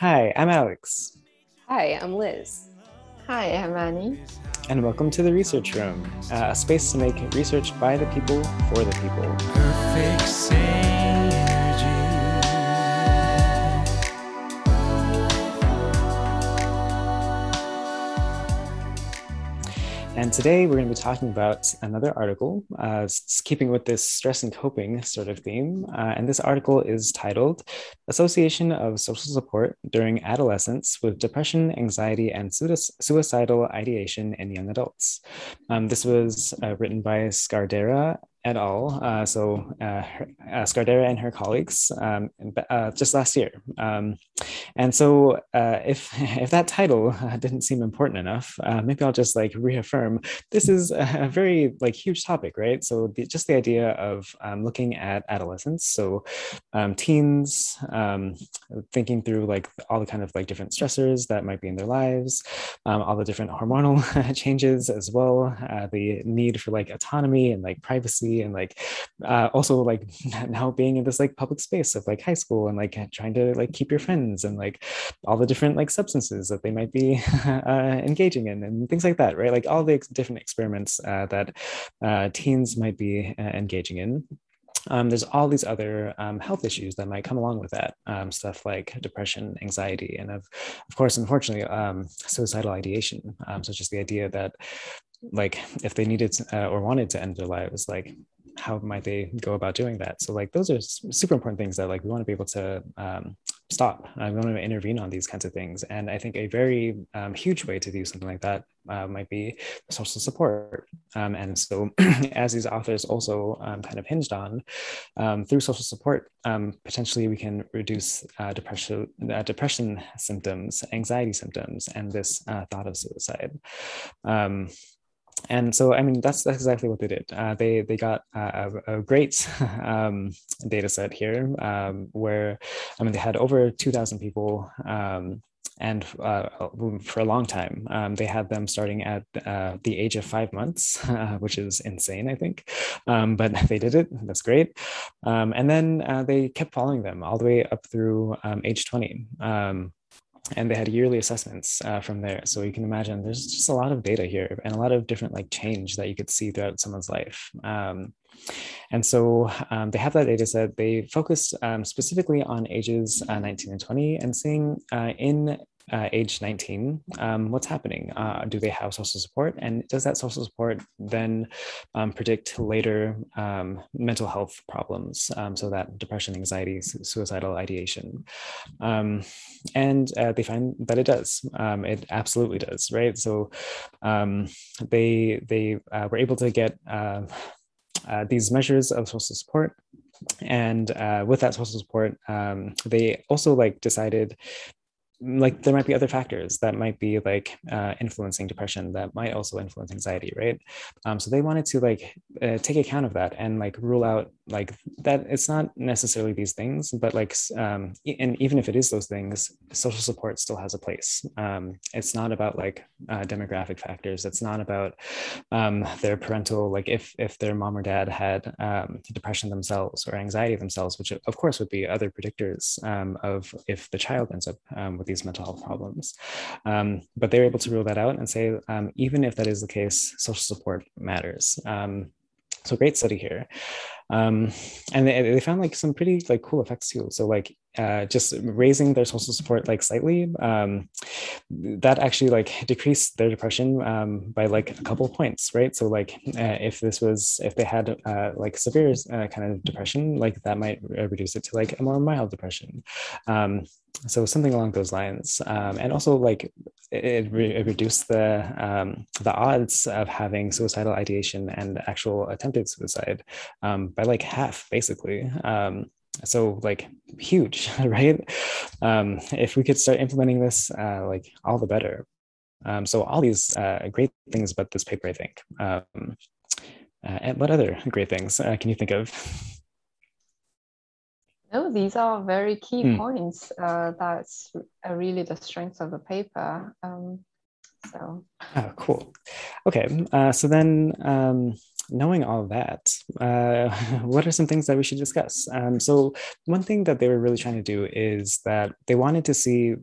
Hi, I'm Alex. Hi, I'm Liz. Hi, I'm Annie. And welcome to the Research Room, uh, a space to make research by the people for the people. And today we're going to be talking about another article, uh, keeping with this stress and coping sort of theme. Uh, and this article is titled Association of Social Support During Adolescence with Depression, Anxiety, and Suicidal Ideation in Young Adults. Um, this was uh, written by Scardera et al. Uh, so uh, uh, Scardera and her colleagues um, uh, just last year. Um, and so uh, if if that title uh, didn't seem important enough, maybe I'll just like reaffirm this is a very like huge topic, right? So the, just the idea of um, looking at adolescence, so um, teens, um, thinking through like all the kind of like different stressors that might be in their lives, um, all the different hormonal changes as well, the need for like autonomy and like privacy and like uh, also like now being in this like public space of like high school and like trying to like keep your friends and like all the different like substances that they might be uh, engaging in and things like that right? Like all the different experiments uh, that uh, teens might be uh, engaging in um, there's all these other um, health issues that might come along with that um, stuff like depression anxiety and of, of course unfortunately um, suicidal ideation um, so just the idea that like if they needed to, uh, or wanted to end their lives like how might they go about doing that? So like those are super important things that like we want to be able to um, stop. I'm going to intervene on these kinds of things. And i think a very um, huge way to do something like that uh, might be social support. Um, and so as these authors also um, kind of hinged on um, through social support um, potentially we can reduce uh, depression uh, depression symptoms anxiety symptoms and this uh, thought of suicide. Um, and so I mean that's that's exactly what they did. Uh, they they got a, a great um, data set here um, where I mean they had over two thousand people. Um, and uh, for a long time, um, they had them starting at uh, the age of five months, uh, which is insane, I think. Um, but they did it. That's great. Um, and then uh, they kept following them all the way up through age 20 and they had yearly assessments uh, from there. So you can imagine there's just a lot of data here and a lot of different like change that you could see throughout someone's life. Um, and so um, they have that data set. They focused um, specifically on ages uh, 19 and 20 and seeing uh, in uh, age 19, um, what's happening? Uh, do they have social support? And does that social support then um, predict later um, mental health problems? Um, so that depression, anxiety, suicidal ideation. Um, and uh, they find that it does. Um, it absolutely does, right? So they, they uh, were able to get uh, these measures of social support and uh, with that social support um, they also like decided like there might be other factors that might be like uh, influencing depression that might also influence anxiety right? Um, so they wanted to like uh, take account of that and like rule out like that it's not necessarily these things but like um, and even if it is those things social support still has a place. Um, it's not about like uh, demographic factors. It's not about um, their parental like if if their mom or dad had um, depression themselves or anxiety themselves which of course would be other predictors um, of if the child ends up with these mental health problems. Um, but they're able to rule that out and say, um, even if that is the case, social support matters. Um, so great study here. Um, and they, they, found like some pretty like cool effects too. So like uh, just raising their social support like slightly, um, that actually like decreased their depression um, by like a couple points, right? So like uh, if this was if they had uh, like severe uh, kind of depression, like that might reduce it to like a more mild depression. Um, so something along those lines, um, and also like it, it reduced the um, the odds of having suicidal ideation and actual attempted suicide um, by like half, basically. Um, so like huge right? Um, if we could start implementing this uh, like all the better. Um, so all these uh, great things about this paper i think. Um, uh, and what other great things uh, can you think of? No these are very key hmm. points uh, that's really the strength of the paper um, so. Oh cool. Okay uh, so then um, knowing all that, uh, what are some things that we should discuss? Um, so, one thing that they were really trying to do is that they wanted to see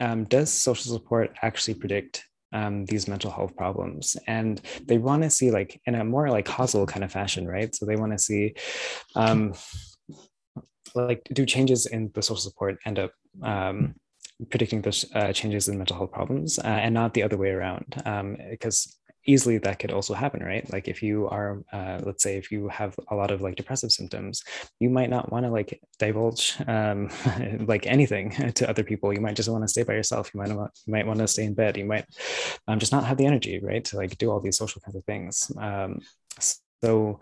um, does social support actually predict um, these mental health problems? And they want to see like in a more like causal kind of fashion right? So they want to see um, like do changes in the social support end up um, predicting those uh, changes in mental health problems uh, and not the other way around? Because um, easily that could also happen right? Like if you are uh, let's say if you have a lot of like depressive symptoms you might not want to like divulge um, like anything to other people. You might just want to stay by yourself. You might want, you might want to stay in bed. You might um, just not have the energy right to like do all these social kinds of things. Um, so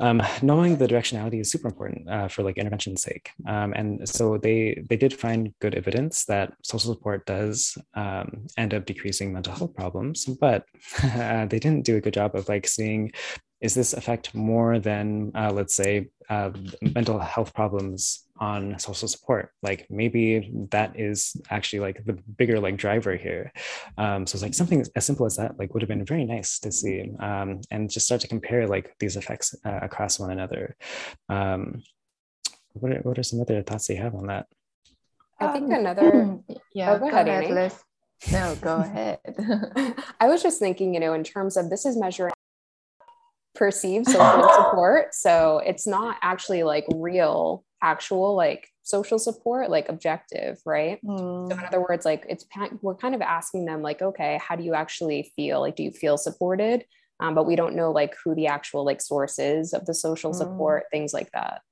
um, knowing the directionality is super important uh, for like intervention's sake. Um, and so they they did find good evidence that social support does um, end up decreasing mental health problems, but uh, they didn't do a good job of like seeing is this affect more than uh, let's say uh, mental health problems on social support. Like maybe that is actually like the bigger like driver here. Um, so it's like something as simple as that like would have been very nice to see um, and just start to compare like these effects uh, across one another. Um, what are, what are some other thoughts you have on that? I think um, another yeah oh, go, go, ahead, ahead Liz. no go ahead. I was just thinking you know in terms of this is measuring perceived social support. So it's not actually like real, actual like social support, like objective, right? Mm. So in other words, like it's we're kind of asking them like, okay, how do you actually feel? Like, do you feel supported? Um, but we don't know like who the actual like source is of the social mm. support, things like that.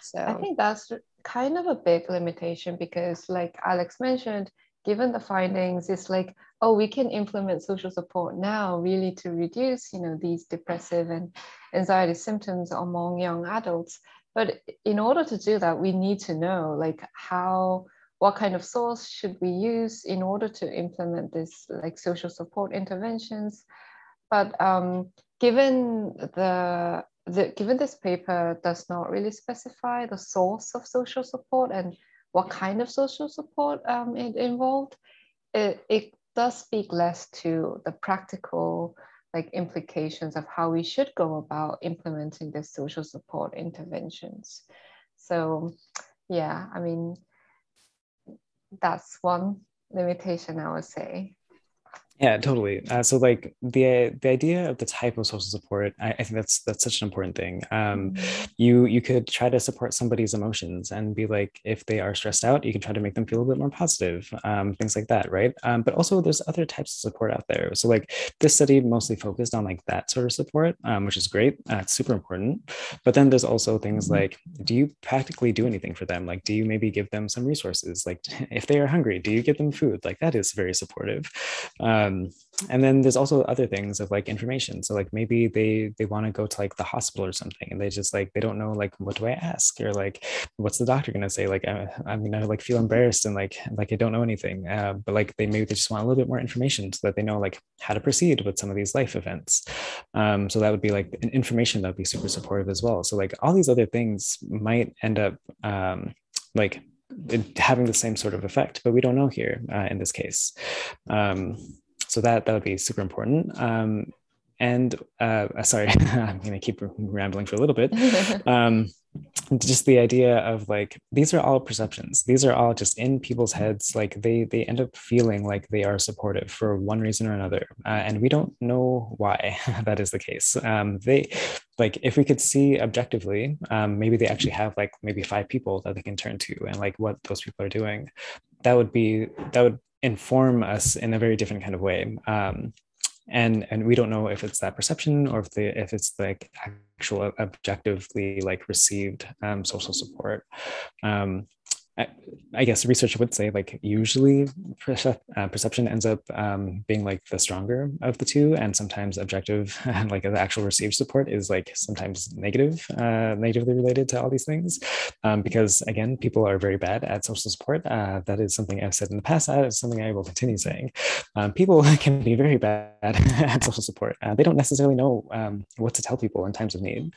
So I think that's kind of a big limitation because, like Alex mentioned, given the findings, it's like, oh, we can implement social support now really to reduce, you know, these depressive and anxiety symptoms among young adults. But in order to do that, we need to know like how, what kind of source should we use in order to implement this like social support interventions. But um, given the, the given this paper does not really specify the source of social support and what kind of social support um, it involved, it, it does speak less to the practical like implications of how we should go about implementing the social support interventions. So yeah, I mean, that's one limitation I would say. Yeah, totally. Uh, so like the the idea of the type of social support, I, I think that's that's such an important thing. Um, mm-hmm. you you could try to support somebody's emotions and be like, if they are stressed out, you can try to make them feel a bit more positive, um, things like that, right? Um, but also there's other types of support out there. So like this study mostly focused on like that sort of support, um, which is great. Uh, it's super important. But then there's also things mm-hmm. like, do you practically do anything for them? Like, do you maybe give them some resources? Like, if they are hungry, do you give them food? Like that is very supportive. Um, um, and then there's also other things of like information. So like maybe they they want to go to like the hospital or something and they just like they don't know like what do i ask? Or like what's the doctor to say? Like I, i'm gonna like feel embarrassed and like like i don't know anything. Uh, but like they maybe they just want a little bit more information so that they know like how to proceed with some of these life events. Um, so that would be like an information that would be super supportive as well. So like all these other things might end up um, like having the same sort of effect but we don't know here uh, in this case. Um, so that that would be super important. Um, and uh, uh sorry, I'm going to keep rambling for a little bit. Um, just the idea of like these are all perceptions. These are all just in people's heads. Like they they end up feeling like they are supportive for one reason or another, uh, and we don't know why that is the case. Um, they like if we could see objectively, um, maybe they actually have like maybe five people that they can turn to, and like what those people are doing. That would be that would inform us in a very different kind of way. Um, and and we don't know if it's that perception or if the if it's like actual objectively like received um, social support. Um, I, guess research would say like usually percep- uh, perception ends up um, being like the stronger of the two, and sometimes objective and like the actual received support is like sometimes negative, uh, negatively related to all these things, um, because again, people are very bad at social support. Uh, that is something I've said in the past. That is something I will continue saying. Um, people can be very bad at social support. Uh, they don't necessarily know um, what to tell people in times of need.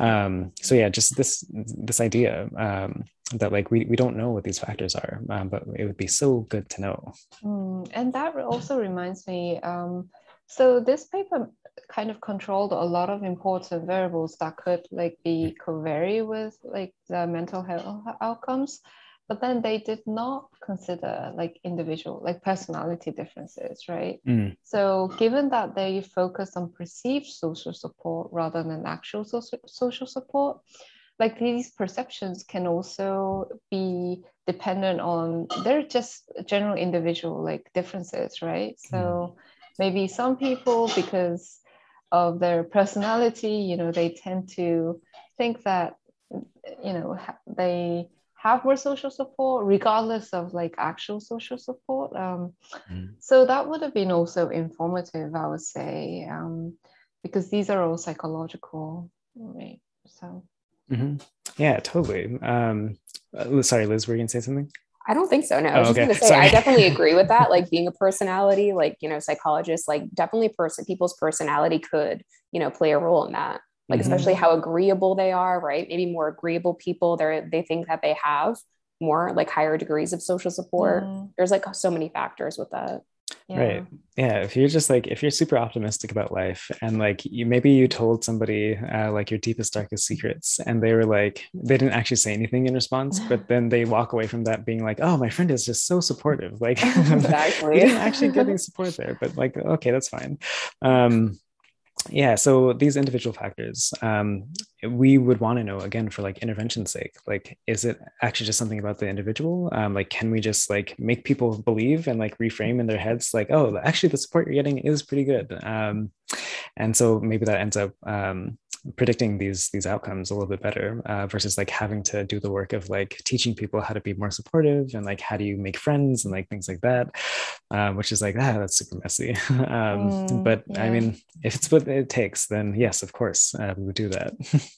Um, so yeah, just this this idea um, that like we, we don't know what these factors are um, but it would be so good to know. Mm, and that also reminds me um, so this paper kind of controlled a lot of important variables that could like be covary with like the mental health outcomes but then they did not consider like individual like personality differences right? Mm. so given that they focus on perceived social support rather than actual social, social support like these perceptions can also be dependent on they're just general individual like differences right? So maybe some people because of their personality you know they tend to think that you know they have more social support regardless of like actual social support. Um, Mm. so that would have been also informative i would say um, because these are all psychological right? So Mhm. Yeah, totally. Um, uh, sorry, Liz, were you gonna say something? I don't think so. No, I Oh, was just gonna say Sorry. I definitely agree with that. Like being a personality, like you know, psychologists, like definitely person people's personality could, you know, play a role in that. Like Mhm. especially how agreeable they are, right? Maybe more agreeable people, they're they think that they have more like higher degrees of social support. Mm, There's like so many factors with that. Yeah. Right. Yeah, if you're just like if you're super optimistic about life and like you maybe you told somebody uh, like your deepest darkest secrets and they were like they didn't actually say anything in response but then they walk away from that being like oh my friend is just so supportive like Exactly. you didn't actually get any support there but like okay that's fine um yeah so these individual factors um we would want to know again for like intervention's sake like is it actually just something about the individual? Um like can we just like make people believe and like reframe in their heads like oh actually the support you're getting is pretty good. Um and so maybe that ends up um predicting these these outcomes a little bit better uh, versus like having to do the work of like teaching people how to be more supportive and like how do you make friends and like things like that um, which is like ah that's super messy. Um, Mm, but i mean if it's what it takes then yes of course uh, we would do that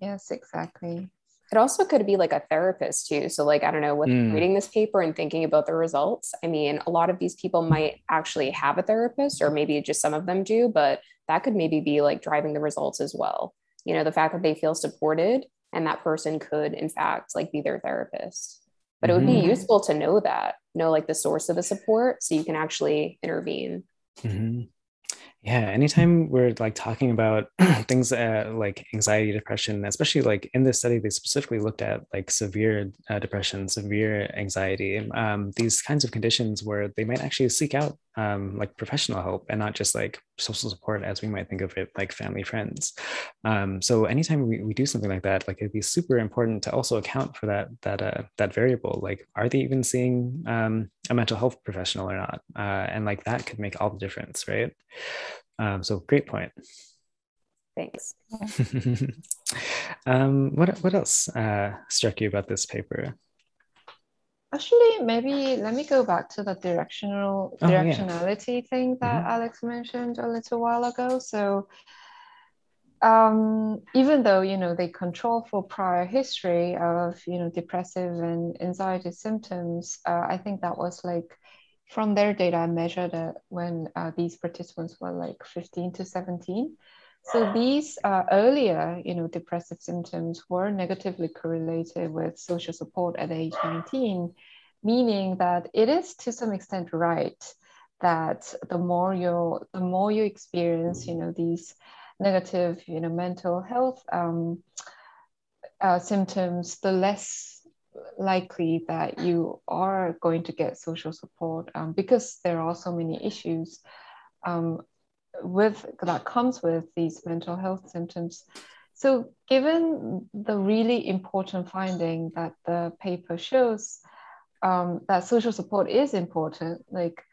yes exactly It also could be like a therapist too. So, like, I don't know, with Mm. reading this paper and thinking about the results, I mean, a lot of these people might actually have a therapist, or maybe just some of them do, but that could maybe be like driving the results as well. You know, the fact that they feel supported and that person could, in fact, like be their therapist. But it would be Mhm. useful to know that, know like the source of the support so you can actually intervene. Mhm. Yeah, anytime we're like talking about things uh, like anxiety, depression, especially like in this study, they specifically looked at like severe uh, depression, severe anxiety, um, these kinds of conditions where they might actually seek out um, like professional help and not just like social support as we might think of it, like family, friends. Um, so anytime we, we do something like that, like it'd be super important to also account for that that uh, that variable. Like, are they even seeing um, a mental health professional or not? Uh, and like that could make all the difference, right? Um, so great point. Thanks. um, what what else uh, struck you about this paper? Actually, maybe let me go back to the directional Oh, yeah. directionality thing that Mhm. Alex mentioned a little while ago. So, um, even though you know they control for prior history of you know depressive and anxiety symptoms, uh, I think that was like from their data I measured it when uh, these participants were like 15 to 17. So these uh, earlier, you know, depressive symptoms were negatively correlated with social support at age 19, meaning that it is to some extent right that the more you the more you experience, you know, these negative, you know, mental health um, uh, symptoms, the less likely that you are going to get social support um, because there are so many issues um, with that comes with these mental health symptoms. So, given the really important finding that the paper shows um, that social support is important, like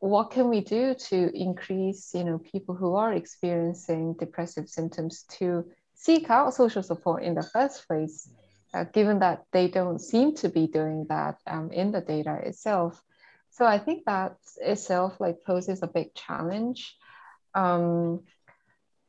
what can we do to increase, you know, people who are experiencing depressive symptoms to seek out social support in the first place, uh, given that they don't seem to be doing that um, in the data itself. So I think that itself like poses a big challenge um,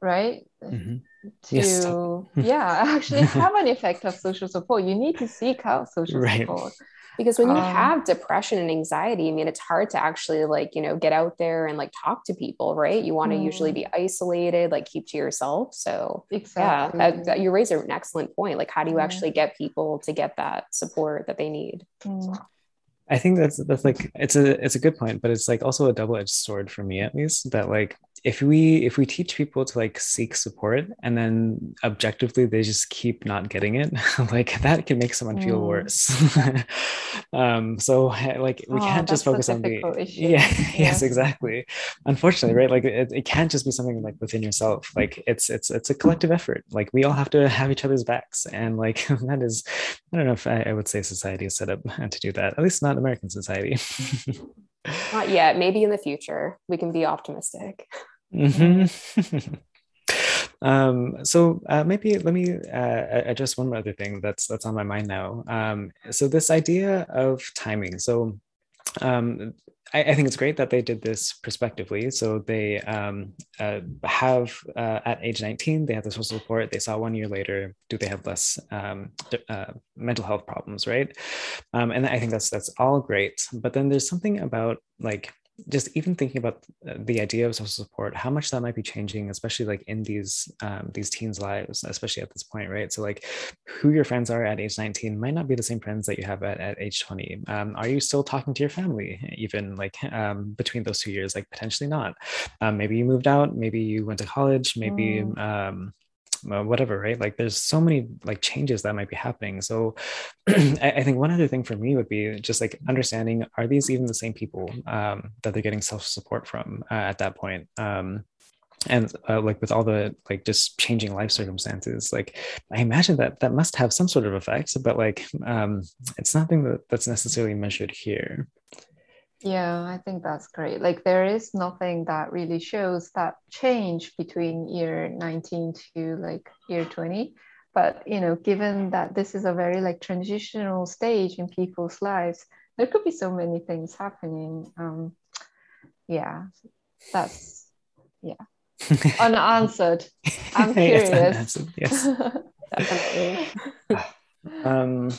right? Mhm. To Yes. yeah, actually have an effect of social support. You need to seek out social Right. support. because when you Um, have depression and anxiety i mean it's hard to actually like you know get out there and like talk to people right you want to usually be isolated like keep to yourself so yeah that, that- you raise an excellent point like how do you Yeah. actually get people to get that support that they need Mm, I think that's that's like it's a it's a good point, but it's like also a double edged sword for me at least. That like if we if we teach people to like seek support and then objectively they just keep not getting it like that can make someone feel mm. worse. Um so like we oh, can't just focus on the issue. yeah. yes exactly. Unfortunately right like it, it can't just be something like within yourself. Like it's it's it's a collective effort. Like we all have to have each other's backs and like that is i don't know if I, I would say society is set up to do that at least not american society. Not yet. Maybe in the future. We can be optimistic Mm-hmm. um, so uh, maybe let me uh, address one other thing that's that's on my mind now. Um, so this idea of timing. So um, I, I, think it's great that they did this prospectively. So they um, uh, have uh, at age 19, they have the social support. They saw one year later, do they have less um, uh, mental health problems, right? Um, and I think that's that's all great. But then there's something about like just even thinking about uh, the idea of social support how much that might be changing especially like in these um, these teens lives especially at this point right? So like who your friends are at age 19 might not be the same friends that you have at, at age 20 um, are you still talking to your family even like um, between those two years? Like potentially not. Um, maybe you moved out maybe you went to college maybe mm. um, uh, whatever right? Like there's so many like changes that might be happening. So I, I, think one other thing for me would be just like understanding are these even the same people um, that they're getting self-support from uh, at that point? Um, and uh, like with all the like just changing life circumstances like i imagine that that must have some sort of effect but like um it's nothing that, that's necessarily measured here yeah, I think that's great. Like there is nothing that really shows that change between year 19 to like year 20. But you know, given that this is a very like transitional stage in people's lives, there could be so many things happening. Um, yeah, that's yeah. unanswered. I'm curious. yes, yes. Definitely. um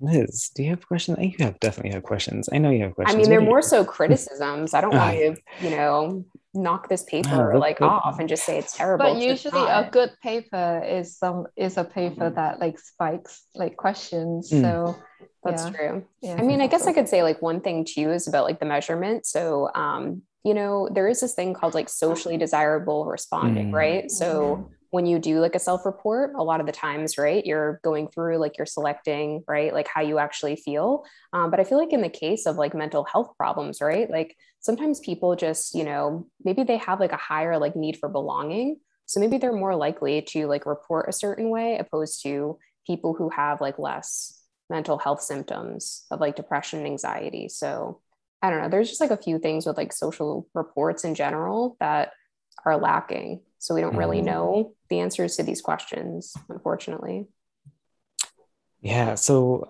Liz, do you have questions? You have definitely have questions. I know you have questions. I mean, they're more so criticisms. I don't want to, you know, knock this paper oh, like off and just say it's terrible. But usually, a good paper is some is a paper that like spikes like questions. Mm. So that's yeah. true. Yeah. I mean, I guess I could say like one thing too is about like the measurement. So, um, you know, there is this thing called like socially desirable responding, mm. right? So mm-hmm when you do like a self report a lot of the times right you're going through like you're selecting right like how you actually feel. Um, but i feel like in the case of like mental health problems right like sometimes people just you know maybe they have like a higher like need for belonging. So maybe they're more likely to like report a certain way opposed to people who have like less mental health symptoms of like depression and anxiety. So i don't know there's just like a few things with like social reports in general that are lacking so we don't really mm. know the answers to these questions, unfortunately. Yeah. So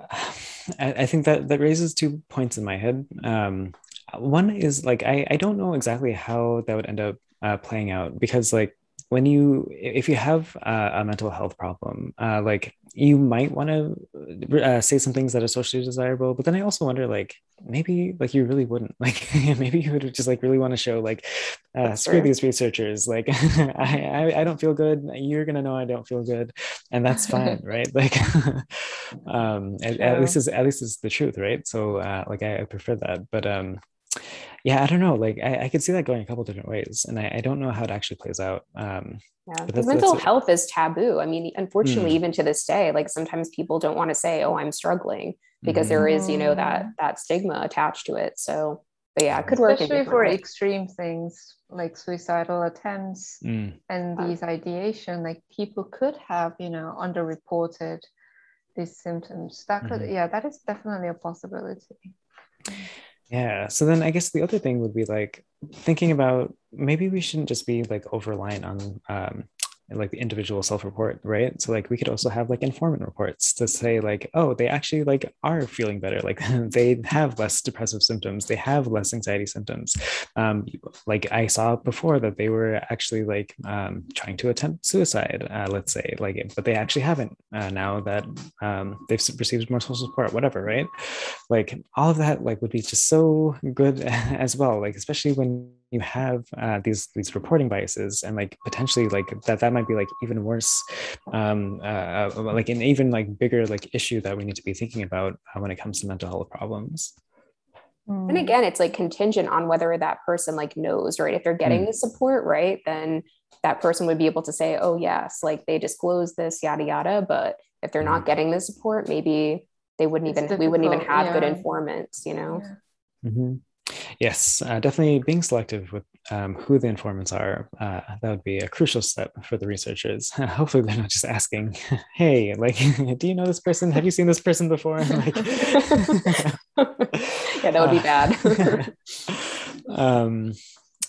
I, I think that that raises two points in my head. Um, one is like I, I don't know exactly how that would end up uh, playing out because like when you if you have uh, a mental health problem uh, like you might want to uh, say some things that are socially desirable but then i also wonder like maybe like you really wouldn't like maybe you would just like really want to show like uh, screw these researchers like I, I, I don't feel good you're gonna know i don't feel good and that's fine right? Like um at, at, least is at least is the truth right? So uh, like I, I prefer that but um yeah i don't know like i, I could see that going a couple different ways and I, I don't know how it actually plays out um yeah that's, mental that's health is taboo i mean unfortunately mm. even to this day like sometimes people don't want to say oh i'm struggling because mm. there is you know that that stigma attached to it so but yeah it could work especially for ways. extreme things like suicidal attempts mm. and these ideation like people could have you know underreported these symptoms that could mm-hmm. yeah that is definitely a possibility yeah. So then I guess the other thing would be like thinking about maybe we shouldn't just be like over reliant on um, like the individual self-report right? So like we could also have like informant reports to say like oh they actually like are feeling better. Like they have less depressive symptoms. They have less anxiety symptoms. Um, like i saw before that they were actually like um, trying to attempt suicide uh, let's say like but they actually haven't uh, now that um, they've received more social support whatever right? Like all of that like would be just so good as well like especially when you have uh, these these reporting biases and like potentially like that that might be like even worse um uh, uh, like an even like bigger like issue that we need to be thinking about uh, when it comes to mental health problems. And again, it's like contingent on whether that person like knows, right? If they're getting mm. the support, right, then that person would be able to say, oh, yes, like they disclosed this, yada, yada. But if they're not mm. getting the support, maybe they wouldn't it's even, we wouldn't even have yeah. good informants, you know? Yeah. Mm-hmm. Yes, uh, definitely being selective with um, who the informants are. Uh, that would be a crucial step for the researchers. Hopefully, they're not just asking, "Hey, like, do you know this person? Have you seen this person before?" Like, yeah, that would be bad. um,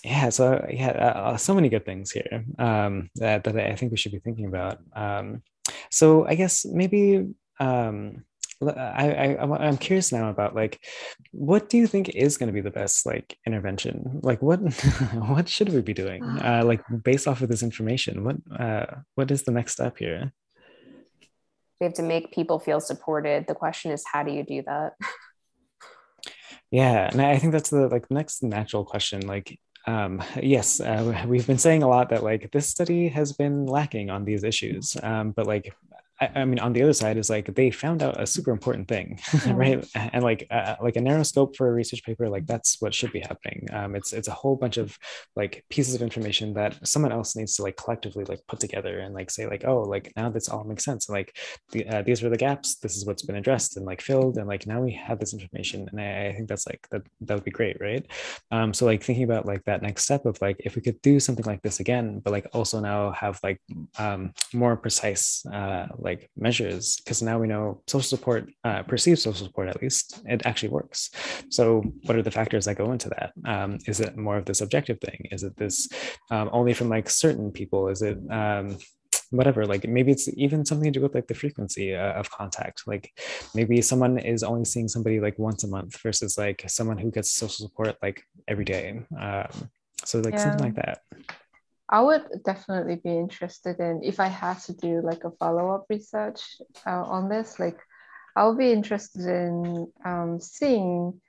yeah, so yeah, uh, so many good things here um, that, that I think we should be thinking about. Um, so I guess maybe um, I, I I'm curious now about like what do you think is going to be the best like intervention? Like what what should we be doing? Uh, like based off of this information, what uh, what is the next step here? We have to make people feel supported. The question is, how do you do that? yeah, and I think that's the like next natural question. Like um, yes, uh, we've been saying a lot that like this study has been lacking on these issues, um, but like I, I, mean, on the other side is like they found out a super important thing, mm-hmm. right? And like uh, like a narrow scope for a research paper, like that's what should be happening. Um, it's it's a whole bunch of like pieces of information that someone else needs to like collectively like put together and like say like oh like now this all makes sense. And, like the, uh, these were the gaps. This is what's been addressed and like filled. And like now we have this information, and I, I think that's like that that would be great, right? Um, so like thinking about like that next step of like if we could do something like this again, but like also now have like um, more precise uh, like measures because now we know social support uh, perceived social support at least. It actually works. So what are the factors that go into that? Um, is it more of this objective thing? Is it this um, only from like certain people? Is it um, whatever? Like maybe it's even something to do with like the frequency uh, of contact. Like maybe someone is only seeing somebody like once a month versus like someone who gets social support like every day. Um, so like yeah. something like that I would definitely be interested in if I had to do like a follow up research uh, on this. Like, I would be interested in um, seeing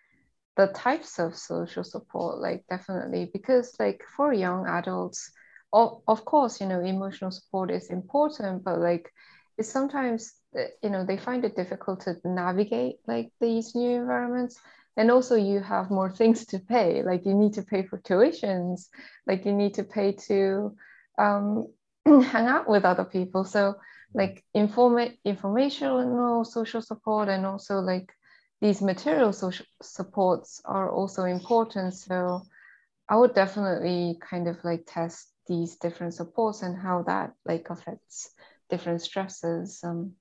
the types of social support. Like, definitely because like for young adults, of, of course, you know, emotional support is important, but like it's sometimes uh, you know they find it difficult to navigate like these new environments and also you have more things to pay like you need to pay for tuitions like you need to pay to um, hang out with other people. So like inform- informational social support and also like these material social supports are also important. So i would definitely kind of like test these different supports and how that like affects different stresses um,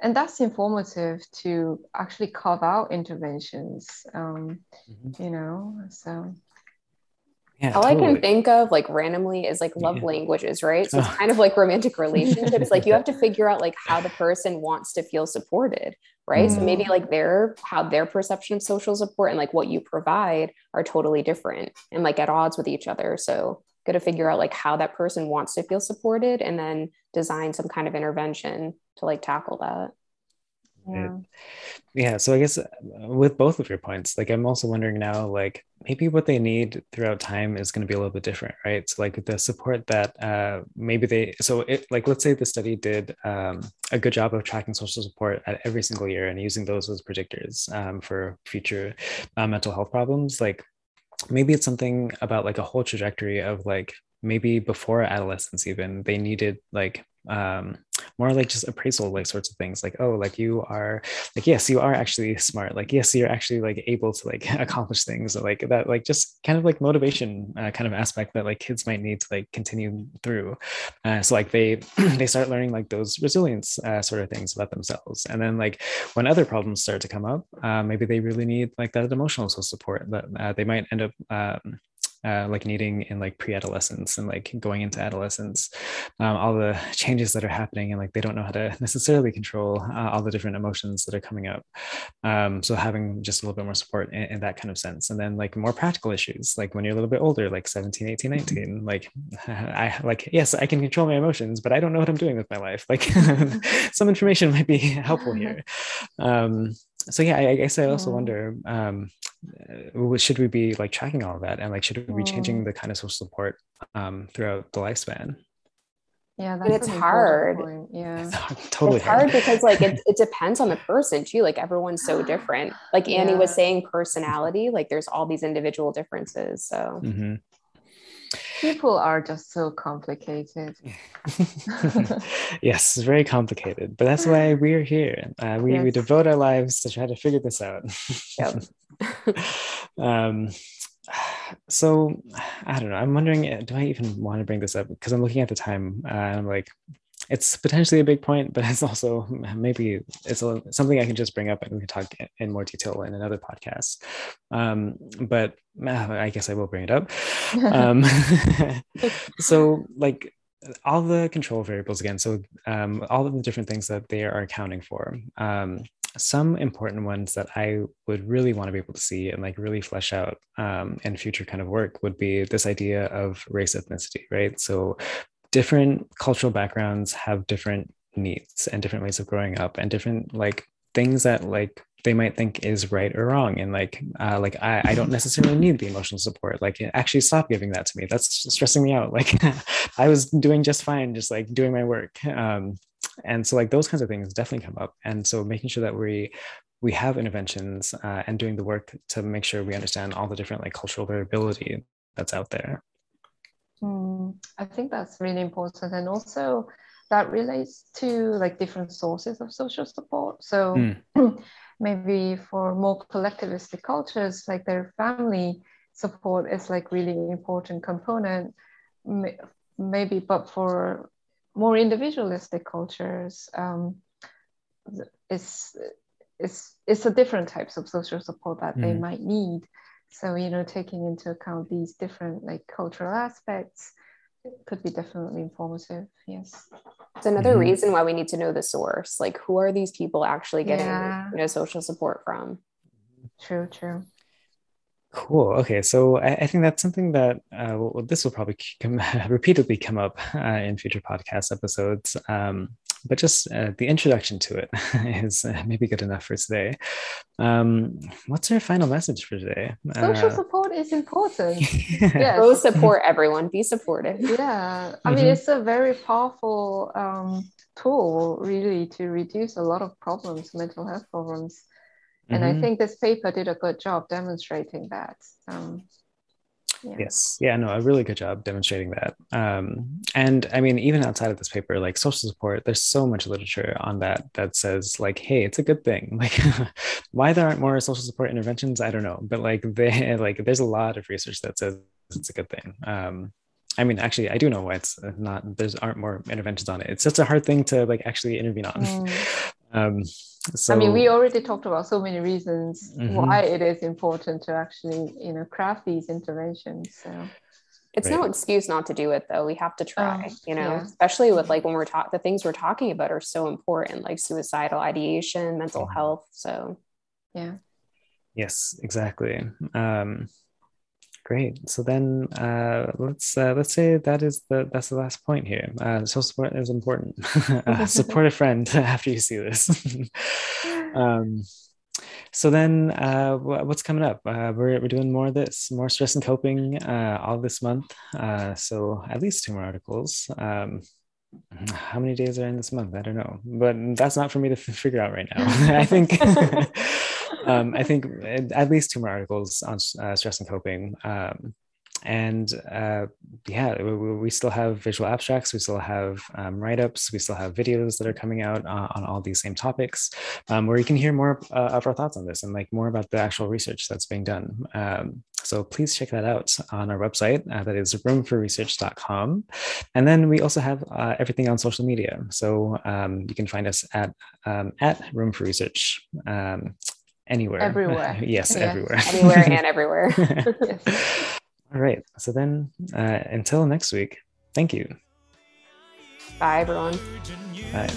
and that's informative to actually carve out interventions um, mm-hmm. you know so yeah, all totally. I can think of like randomly is like love yeah. languages, right? So it's kind of like romantic relationships. like you have to figure out like how the person wants to feel supported, right? Mm. So maybe mm. like their how their perception of social support and like what you provide are totally different and like at odds with each other. So got to figure out like how that person wants to feel supported and then design some kind of intervention to like tackle that. Yeah. yeah so i guess uh, with both of your points like i'm also wondering now like maybe what they need throughout time is going to be a little bit different right? So like the support that uh, maybe they so it like let's say the study did um, a good job of tracking social support at every single year and using those as predictors um, for future uh, mental health problems like maybe it's something about like a whole trajectory of like maybe before adolescence even they needed like um more like just appraisal like sorts of things like oh like you are like yes you are actually smart like yes you're actually like able to like accomplish things like that like just kind of like motivation uh, kind of aspect that like kids might need to like continue through. Uh, so like they they start learning like those resilience uh, sort of things about themselves. And then like when other problems start to come up uh, maybe they really need like that emotional support that uh, they might end up um, uh, like needing in like pre-adolescence and like going into adolescence um, all the changes that are happening and like they don't know how to necessarily control uh, all the different emotions that are coming up. Um, so having just a little bit more support in, in, that kind of sense. And then like more practical issues like when you're a little bit older like 17 18 19 like i like yes i can control my emotions but i don't know what i'm doing with my life. Like some information might be helpful here. Um, so yeah I, I, guess i also wonder um, should we be like tracking all of that and like should we be changing the kind of social support um, throughout the lifespan Yeah, and it's hard. Yeah, it's totally it's hard, because like it, it depends on the person too. Like everyone's so different. Like Annie yeah. was saying, personality. Like there's all these individual differences. So. Mm-hmm people are just so complicated. Yes it's very complicated but that's why we're here. Uh, we, yes. we devote our lives to try to figure this out. Yep. um, so i don't know. I'm wondering do i even want to bring this up? Because i'm looking at the time uh, and i'm like it's potentially a big point, but it's also maybe it's a, something I can just bring up and we can talk in more detail in another podcast. Um, but uh, I guess I will bring it up. Um, so, like all the control variables again. So, um, all of the different things that they are accounting for. Um, some important ones that I would really want to be able to see and like really flesh out um, in future kind of work would be this idea of race ethnicity, right? So different cultural backgrounds have different needs and different ways of growing up and different like things that like they might think is right or wrong. And like uh, like I, I don't necessarily need the emotional support. Like actually stop giving that to me. That's stressing me out. Like i was doing just fine just like doing my work. Um, and so like those kinds of things definitely come up. And so making sure that we we have interventions uh, and doing the work to make sure we understand all the different like cultural variability that's out there. Mm, I think that's really important. And also that relates to like different sources of social support. So mm. maybe for more collectivistic cultures, like their family support is like really important component. Maybe, but for more individualistic cultures, um, it's, it's, it's a different types of social support that mm. they might need so you know taking into account these different like cultural aspects could be definitely informative yes it's another mm-hmm. reason why we need to know the source like who are these people actually getting yeah. you know social support from true true Cool. Okay, so I, I, think that's something that uh, well, this will probably come, repeatedly come up uh, in future podcast episodes. Um, but just uh, the introduction to it is uh, maybe good enough for today. Um, what's our final message for today? Social uh, support is important. yes. Go support everyone. Be supportive. Yeah, I mean mm-hmm. it's a very powerful um, tool, really, to reduce a lot of problems, mental health problems. And mm-hmm. I think this paper did a good job demonstrating that. Um, yeah. yes yeah no a really good job demonstrating that um, and i mean even outside of this paper like social support there's so much literature on that that says like hey it's a good thing like why there aren't more social support interventions i don't know but like they like there's a lot of research that says it's a good thing um, I mean, actually, I do know why it's not. There's aren't more interventions on it. It's such a hard thing to like actually intervene on. Mm. Um, so, I mean, we already talked about so many reasons mm-hmm. why it is important to actually, you know, craft these interventions. So it's right. no excuse not to do it though. We have to try, oh, you know, yeah. especially with like when we're talking, the things we're talking about are so important, like suicidal ideation, mental mm-hmm. health. So yeah. Yes, exactly. Um, Great. So then uh, let's uh, let's say that is the that's the last point here. Uh, social support is important. uh, support a friend after you see this. um, so then, uh, what's coming up? Uh, we're we're doing more of this, more stress and coping uh, all this month. Uh, so at least two more articles. Um, how many days are in this month? I don't know, but that's not for me to f- figure out right now. I think um, I think at least two more articles on uh, stress and coping. Um, and uh, yeah, we, we, still have visual abstracts, we still have um, write ups, we still have videos that are coming out uh, on all these same topics um, where you can hear more uh, of our thoughts on this and like more about the actual research that's being done. Um, so please check that out on our website. Uh, that is roomforresearch.com. And then we also have uh, everything on social media. So um, you can find us at um, at Room for Research um, anywhere. Everywhere. yes, yeah. everywhere. Anywhere and everywhere. All right. So then uh, until next week, thank you. Bye, everyone. Bye.